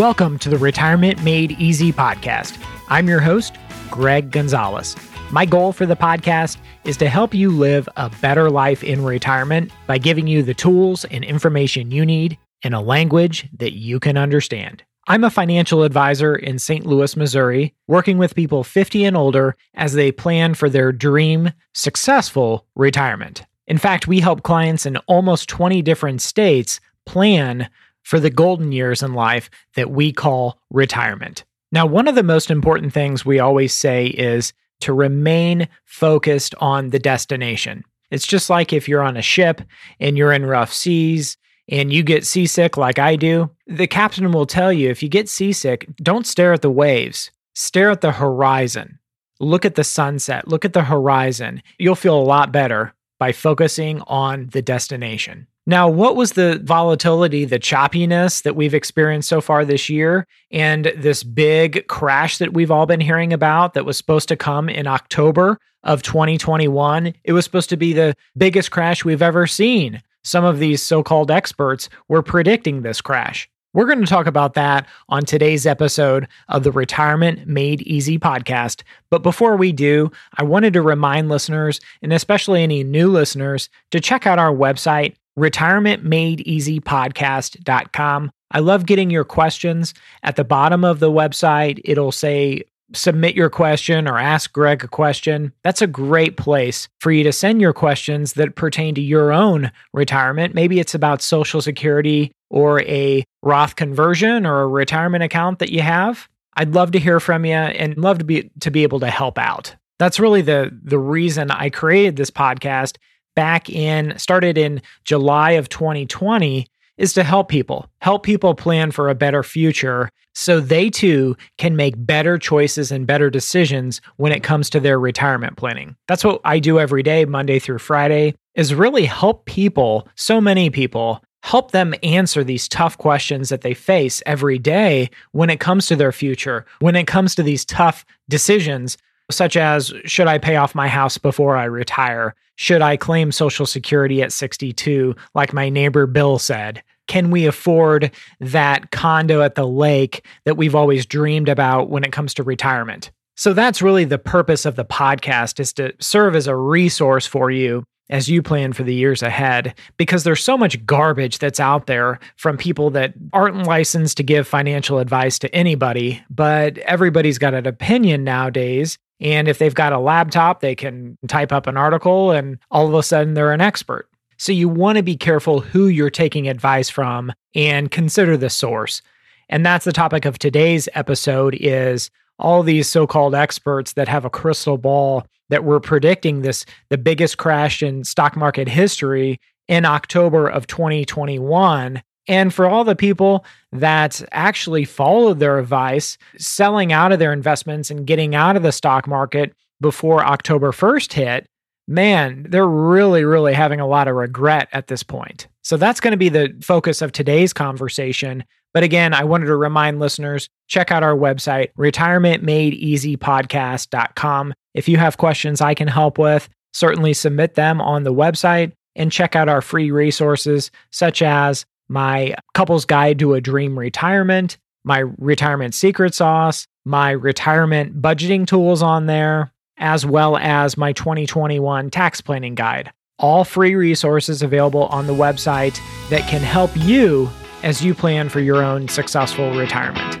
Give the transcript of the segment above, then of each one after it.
Welcome to the Retirement Made Easy podcast. I'm your host, Greg Gonzalez. My goal for the podcast is to help you live a better life in retirement by giving you the tools and information you need in a language that you can understand. I'm a financial advisor in St. Louis, Missouri, working with people 50 and older as they plan for their dream, successful retirement. In fact, we help clients in almost 20 different states plan for the golden years in life that we call retirement. Now, one of the most important things we always say is to remain focused on the destination. It's just like if you're on a ship and you're in rough seas and you get seasick like I do, the captain will tell you if you get seasick, don't stare at the waves, stare at the horizon. Look at the sunset, look at the horizon. You'll feel a lot better by focusing on the destination. Now, what was the volatility, the choppiness that we've experienced so far this year, and this big crash that we've all been hearing about that was supposed to come in October of 2021? It was supposed to be the biggest crash we've ever seen. Some of these so called experts were predicting this crash. We're going to talk about that on today's episode of the Retirement Made Easy podcast. But before we do, I wanted to remind listeners, and especially any new listeners, to check out our website, retirementmadeeasypodcast.com. I love getting your questions. At the bottom of the website, it'll say submit your question or ask Greg a question. That's a great place for you to send your questions that pertain to your own retirement. Maybe it's about Social Security or a Roth conversion or a retirement account that you have. I'd love to hear from you and love to be to be able to help out. That's really the the reason I created this podcast back in started in July of 2020 is to help people, help people plan for a better future so they too can make better choices and better decisions when it comes to their retirement planning. That's what I do every day, Monday through Friday, is really help people, so many people, help them answer these tough questions that they face every day when it comes to their future, when it comes to these tough decisions such as should I pay off my house before I retire? Should I claim Social Security at 62, like my neighbor Bill said? Can we afford that condo at the lake that we've always dreamed about when it comes to retirement? So that's really the purpose of the podcast is to serve as a resource for you as you plan for the years ahead because there's so much garbage that's out there from people that aren't licensed to give financial advice to anybody, but everybody's got an opinion nowadays and if they've got a laptop, they can type up an article and all of a sudden they're an expert. So you want to be careful who you're taking advice from and consider the source. And that's the topic of today's episode is all these so-called experts that have a crystal ball that were predicting this the biggest crash in stock market history in October of 2021 and for all the people that actually followed their advice, selling out of their investments and getting out of the stock market before October 1st hit, man, they're really, really having a lot of regret at this point. So that's going to be the focus of today's conversation. But again, I wanted to remind listeners check out our website, retirementmadeeasypodcast.com. If you have questions I can help with, certainly submit them on the website and check out our free resources such as my couple's guide to a dream retirement, my retirement secret sauce, my retirement budgeting tools on there, as well as my 2021 tax planning guide. All free resources available on the website that can help you as you plan for your own successful retirement.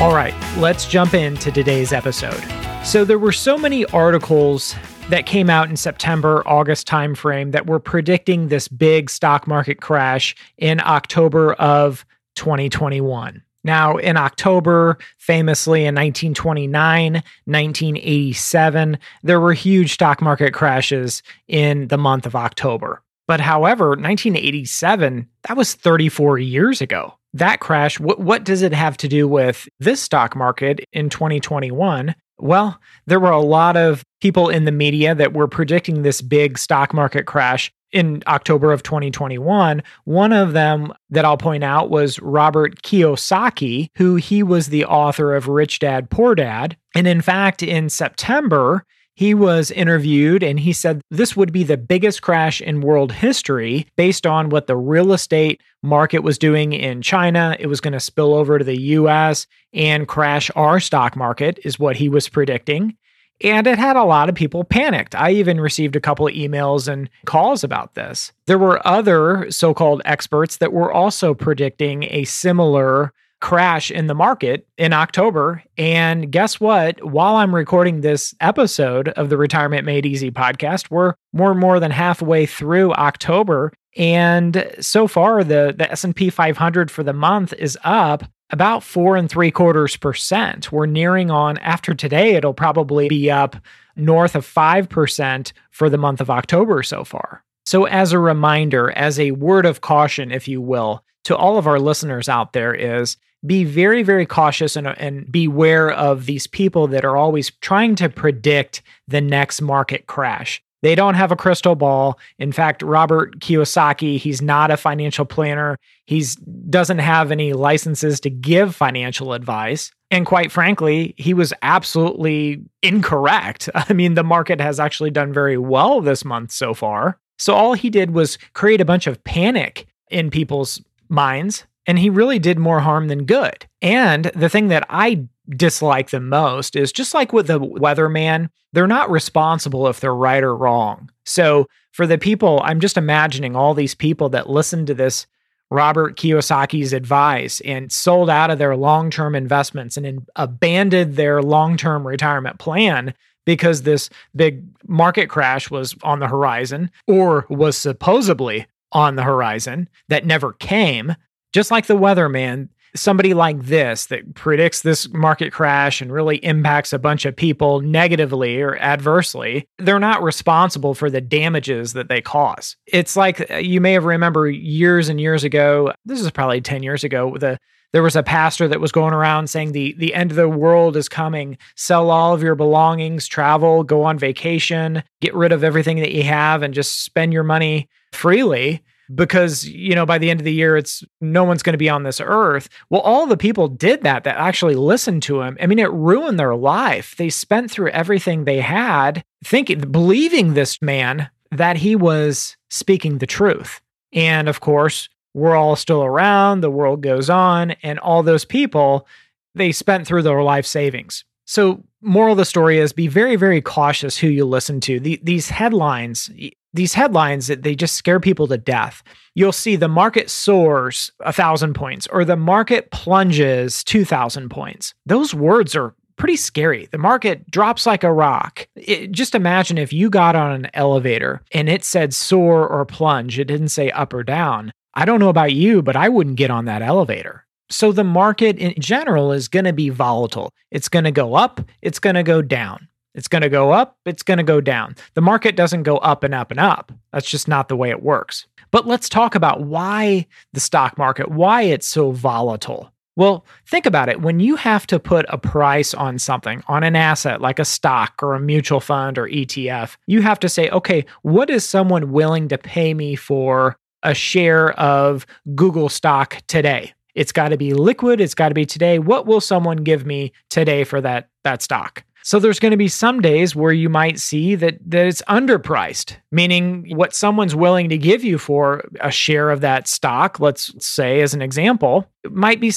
All right, let's jump into today's episode. So, there were so many articles that came out in September, August timeframe that were predicting this big stock market crash in October of 2021. Now, in October, famously in 1929, 1987, there were huge stock market crashes in the month of October. But however, 1987, that was 34 years ago. That crash, what, what does it have to do with this stock market in 2021? Well, there were a lot of people in the media that were predicting this big stock market crash in October of 2021. One of them that I'll point out was Robert Kiyosaki, who he was the author of Rich Dad Poor Dad. And in fact, in September, He was interviewed and he said this would be the biggest crash in world history based on what the real estate market was doing in China. It was going to spill over to the US and crash our stock market, is what he was predicting. And it had a lot of people panicked. I even received a couple of emails and calls about this. There were other so called experts that were also predicting a similar crash in the market in October. And guess what? While I'm recording this episode of the Retirement Made Easy podcast, we're more more than halfway through October. And so far, the, the S&P 500 for the month is up about four and three quarters percent. We're nearing on after today, it'll probably be up north of 5% for the month of October so far. So, as a reminder, as a word of caution, if you will, to all of our listeners out there, is be very, very cautious and, and beware of these people that are always trying to predict the next market crash. They don't have a crystal ball. In fact, Robert Kiyosaki, he's not a financial planner. He doesn't have any licenses to give financial advice. And quite frankly, he was absolutely incorrect. I mean, the market has actually done very well this month so far. So all he did was create a bunch of panic in people's minds and he really did more harm than good. And the thing that I dislike the most is just like with the weatherman, they're not responsible if they're right or wrong. So for the people, I'm just imagining all these people that listened to this Robert Kiyosaki's advice and sold out of their long term investments and in, abandoned their long term retirement plan because this big market crash was on the horizon or was supposedly on the horizon that never came just like the weatherman, somebody like this that predicts this market crash and really impacts a bunch of people negatively or adversely, they're not responsible for the damages that they cause. It's like uh, you may have remember years and years ago, this is probably 10 years ago, the there was a pastor that was going around saying the the end of the world is coming. Sell all of your belongings, travel, go on vacation, get rid of everything that you have and just spend your money freely because you know by the end of the year it's no one's going to be on this earth. Well all the people did that that actually listened to him. I mean it ruined their life. They spent through everything they had thinking believing this man that he was speaking the truth. And of course we're all still around the world goes on and all those people they spent through their life savings so moral of the story is be very very cautious who you listen to the, these headlines these headlines they just scare people to death. You'll see the market soars a thousand points or the market plunges 2,000 points. Those words are pretty scary. The market drops like a rock. It, just imagine if you got on an elevator and it said soar or plunge, it didn't say up or down. I don't know about you, but I wouldn't get on that elevator. So the market in general is going to be volatile. It's going to go up, it's going to go down. It's going to go up, it's going to go down. The market doesn't go up and up and up. That's just not the way it works. But let's talk about why the stock market, why it's so volatile. Well, think about it. When you have to put a price on something, on an asset like a stock or a mutual fund or ETF, you have to say, okay, what is someone willing to pay me for a share of Google stock today? It's got to be liquid, it's got to be today. What will someone give me today for that that stock? So there's going to be some days where you might see that that it's underpriced, meaning what someone's willing to give you for a share of that stock, let's say as an example, might be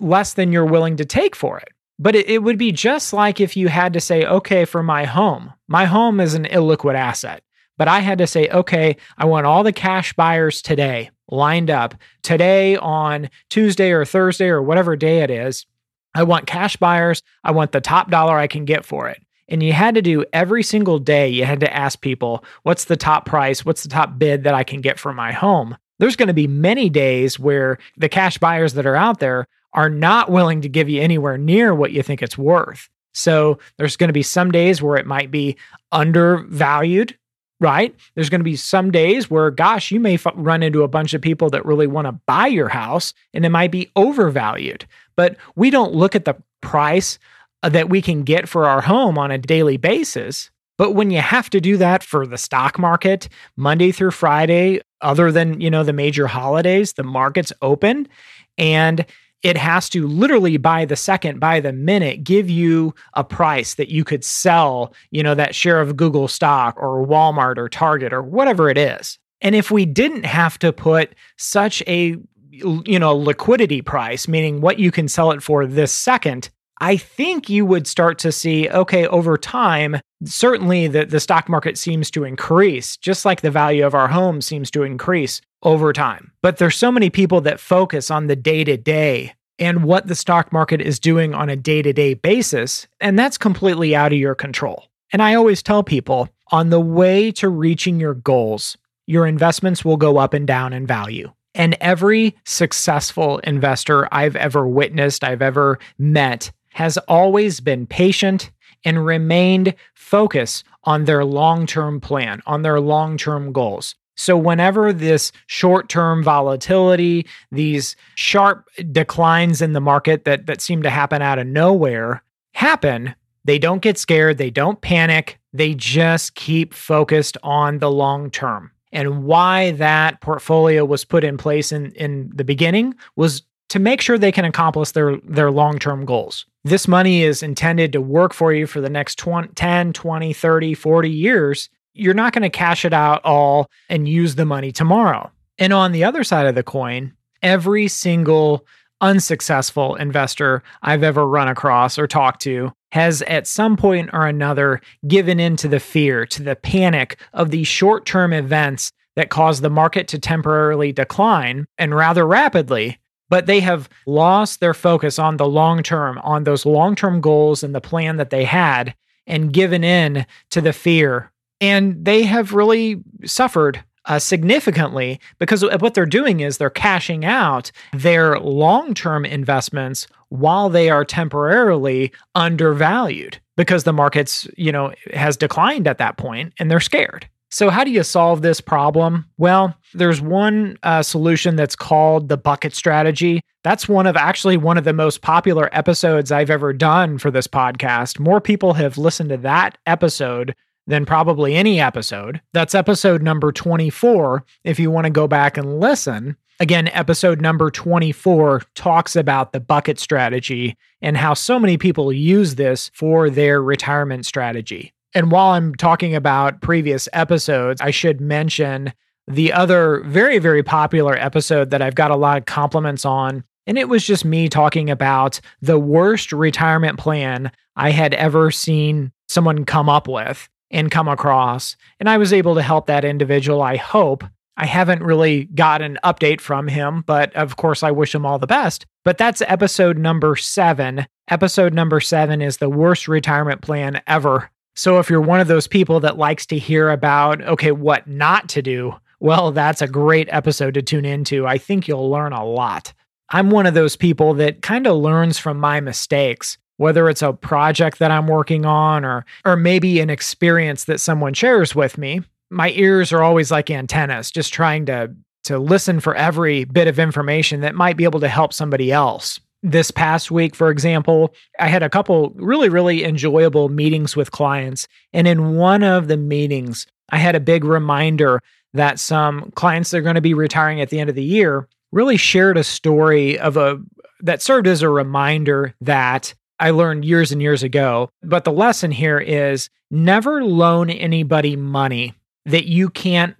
less than you're willing to take for it. But it, it would be just like if you had to say, okay, for my home, my home is an illiquid asset. But I had to say, okay, I want all the cash buyers today lined up today on Tuesday or Thursday or whatever day it is. I want cash buyers. I want the top dollar I can get for it. And you had to do every single day, you had to ask people, what's the top price? What's the top bid that I can get for my home? There's going to be many days where the cash buyers that are out there are not willing to give you anywhere near what you think it's worth. So there's going to be some days where it might be undervalued, right? There's going to be some days where, gosh, you may f- run into a bunch of people that really want to buy your house and it might be overvalued. But we don't look at the price uh, that we can get for our home on a daily basis. But when you have to do that for the stock market, Monday through Friday, other than, you know, the major holidays, the market's open and it has to literally by the second, by the minute, give you a price that you could sell, you know, that share of Google stock or Walmart or Target or whatever it is. And if we didn't have to put such a you know liquidity price meaning what you can sell it for this second I think you would start to see, okay, over time, certainly the, the stock market seems to increase, just like the value of our home seems to increase over time. But there's so many people that focus on the day to day and what the stock market is doing on a day to day basis. And that's completely out of your control. And I always tell people on the way to reaching your goals, your investments will go up and down in value. And every successful investor I've ever witnessed, I've ever met, has always been patient and remained focused on their long term plan, on their long term goals. So, whenever this short term volatility, these sharp declines in the market that, that seem to happen out of nowhere happen, they don't get scared, they don't panic, they just keep focused on the long term. And why that portfolio was put in place in, in the beginning was to make sure they can accomplish their, their long term goals. This money is intended to work for you for the next 20, 10, 20, 30, 40 years. You're not going to cash it out all and use the money tomorrow. And on the other side of the coin, every single unsuccessful investor I've ever run across or talked to has at some point or another given in to the fear, to the panic of these short term events that cause the market to temporarily decline and rather rapidly but they have lost their focus on the long term, on those long term goals and the plan that they had, and given in to the fear. And they have really suffered uh, significantly because what they're doing is they're cashing out their long term investments while they are temporarily undervalued because the markets, you know, has declined at that point and they're scared. So, how do you solve this problem? Well, there's one uh, solution that's called the bucket strategy. That's one of actually one of the most popular episodes I've ever done for this podcast. More people have listened to that episode than probably any episode. That's episode number 24. If you want to go back and listen, again, episode number 24 talks about the bucket strategy and how so many people use this for their retirement strategy. And while I'm talking about previous episodes, I should mention the other very, very popular episode that I've got a lot of compliments on. And it was just me talking about the worst retirement plan I had ever seen someone come up with and come across. And I was able to help that individual, I hope. I haven't really got an update from him, but of course, I wish him all the best. But that's episode number seven. Episode number seven is the worst retirement plan ever. So if you're one of those people that likes to hear about, okay, what not to do, well, that's a great episode to tune into. I think you'll learn a lot. I'm one of those people that kind of learns from my mistakes, whether it's a project that I'm working on or or maybe an experience that someone shares with me. My ears are always like antennas, just trying to to listen for every bit of information that might be able to help somebody else this past week, for example, I had a couple really, really enjoyable meetings with clients. And in one of the meetings, I had a big reminder that some clients that are going to be retiring at the end of the year really shared a story of a that served as a reminder that I learned years and years ago. But the lesson here is never loan anybody money that you can't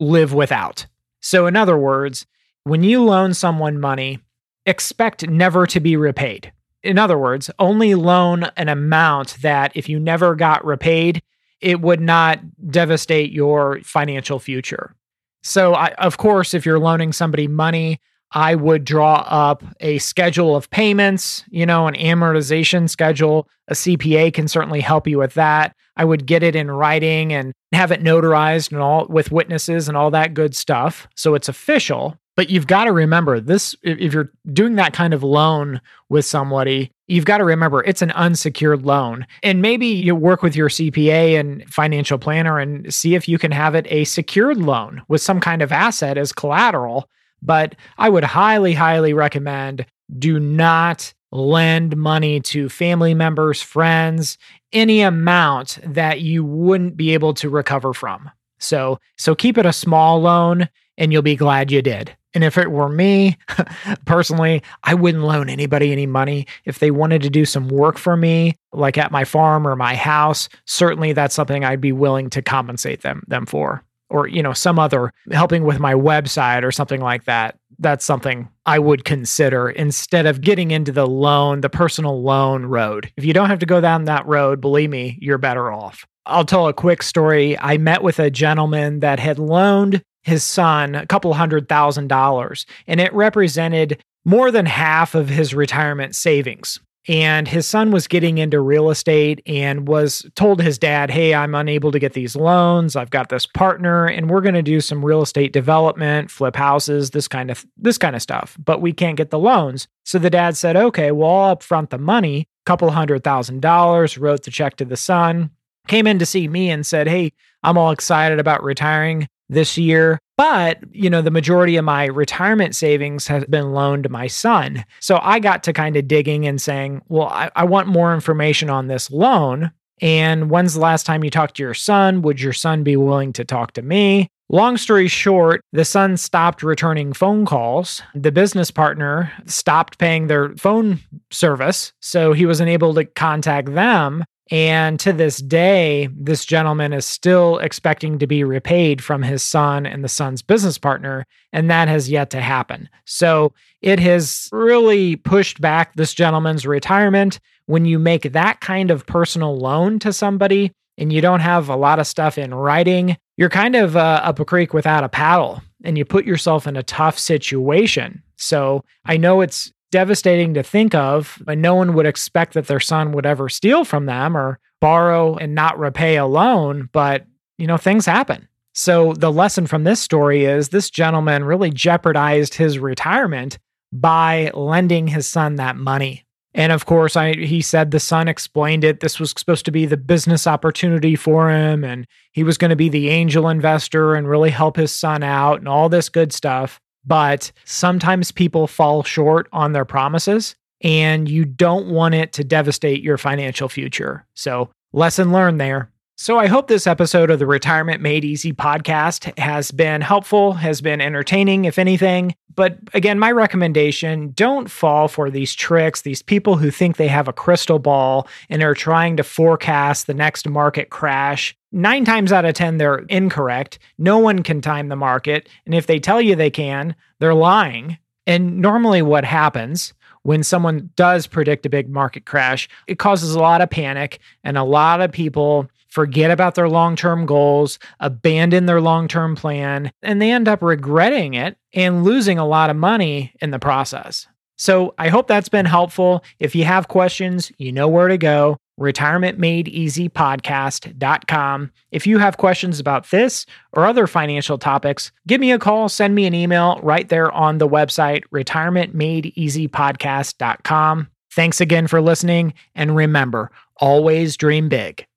live without. So, in other words, when you loan someone money, expect never to be repaid. In other words, only loan an amount that if you never got repaid, it would not devastate your financial future. So, I, of course, if you're loaning somebody money, I would draw up a schedule of payments, you know, an amortization schedule. A CPA can certainly help you with that. I would get it in writing and have it notarized and all with witnesses and all that good stuff. So it's official. But you've got to remember this if you're doing that kind of loan with somebody, you've got to remember it's an unsecured loan. And maybe you work with your CPA and financial planner and see if you can have it a secured loan with some kind of asset as collateral. But I would highly, highly recommend do not lend money to family members, friends, any amount that you wouldn't be able to recover from. So so keep it a small loan and you'll be glad you did. And if it were me, personally, I wouldn't loan anybody any money. If they wanted to do some work for me, like at my farm or my house, certainly that's something I'd be willing to compensate them them for. Or, you know, some other helping with my website or something like that. That's something I would consider instead of getting into the loan, the personal loan road. If you don't have to go down that road, believe me, you're better off. I'll tell a quick story. I met with a gentleman that had loaned his son a couple hundred thousand dollars, and it represented more than half of his retirement savings. And his son was getting into real estate and was told his dad, Hey, I'm unable to get these loans. I've got this partner and we're going to do some real estate development, flip houses, this kind of this kind of stuff, but we can't get the loans. So the dad said, Okay, well, I'll upfront the money, couple hundred thousand dollars, wrote the check to the son, came in to see me and said, Hey, I'm all excited about retiring this year. But, you know, the majority of my retirement savings has been loaned to my son. So I got to kind of digging and saying, well, I, I, want more information on this loan. And when's the last time you talked to your son? Would your son be willing to talk to me? Long story short, the son stopped returning phone calls. The business partner stopped paying their phone service. So he wasn't able to contact them. And to this day, this gentleman is still expecting to be repaid from his son and the son's business partner, and that has yet to happen. So it has really pushed back this gentleman's retirement. When you make that kind of personal loan to somebody and you don't have a lot of stuff in writing, you're kind of uh, up a creek without a paddle and you put yourself in a tough situation. So I know it's devastating to think of. And no one would expect that their son would ever steal from them or borrow and not repay a loan. But, you know, things happen. So the lesson from this story is this gentleman really jeopardized his retirement by lending his son that money. And of course, I, he said the son explained it. This was supposed to be the business opportunity for him, and he was going to be the angel investor and really help his son out and all this good stuff but sometimes people fall short on their promises and you don't want it to devastate your financial future. So, lesson learned there. So, I hope this episode of the Retirement Made Easy podcast has been helpful, has been entertaining, if anything. But again, my recommendation don't fall for these tricks, these people who think they have a crystal ball and are trying to forecast the next market crash. Nine times out of 10, they're incorrect. No one can time the market. And if they tell you they can, they're lying. And normally, what happens when someone does predict a big market crash, it causes a lot of panic and a lot of people forget about their long term goals, abandon their long term plan, and they end up regretting it and losing a lot of money in the process. So I hope that's been helpful. If you have questions, you know where to go retirementmadeeasypodcast.com. If you have questions about this or other financial topics, give me a call, send me an email right there on the website, retirementmadeeasypodcast.com. Thanks again for listening, and remember, always dream big.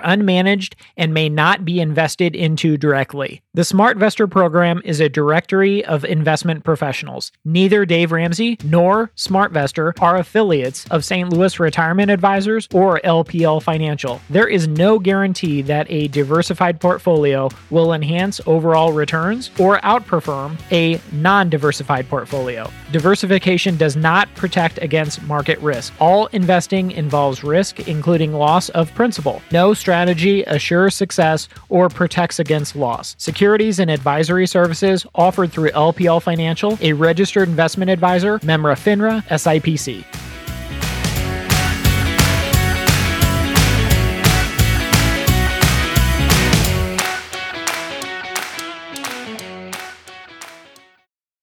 unmanaged and may not be invested into directly. The SmartVestor program is a directory of investment professionals. Neither Dave Ramsey nor SmartVestor are affiliates of St. Louis Retirement Advisors or LPL Financial. There is no guarantee that a diversified portfolio will enhance overall returns or outperform a non diversified portfolio. Diversification does not protect against market risk. All investing involves risk, including loss of principal. No strategy assures success or protects against loss. Securities and advisory services offered through LPL Financial, a registered investment advisor, member FINRA, SIPC.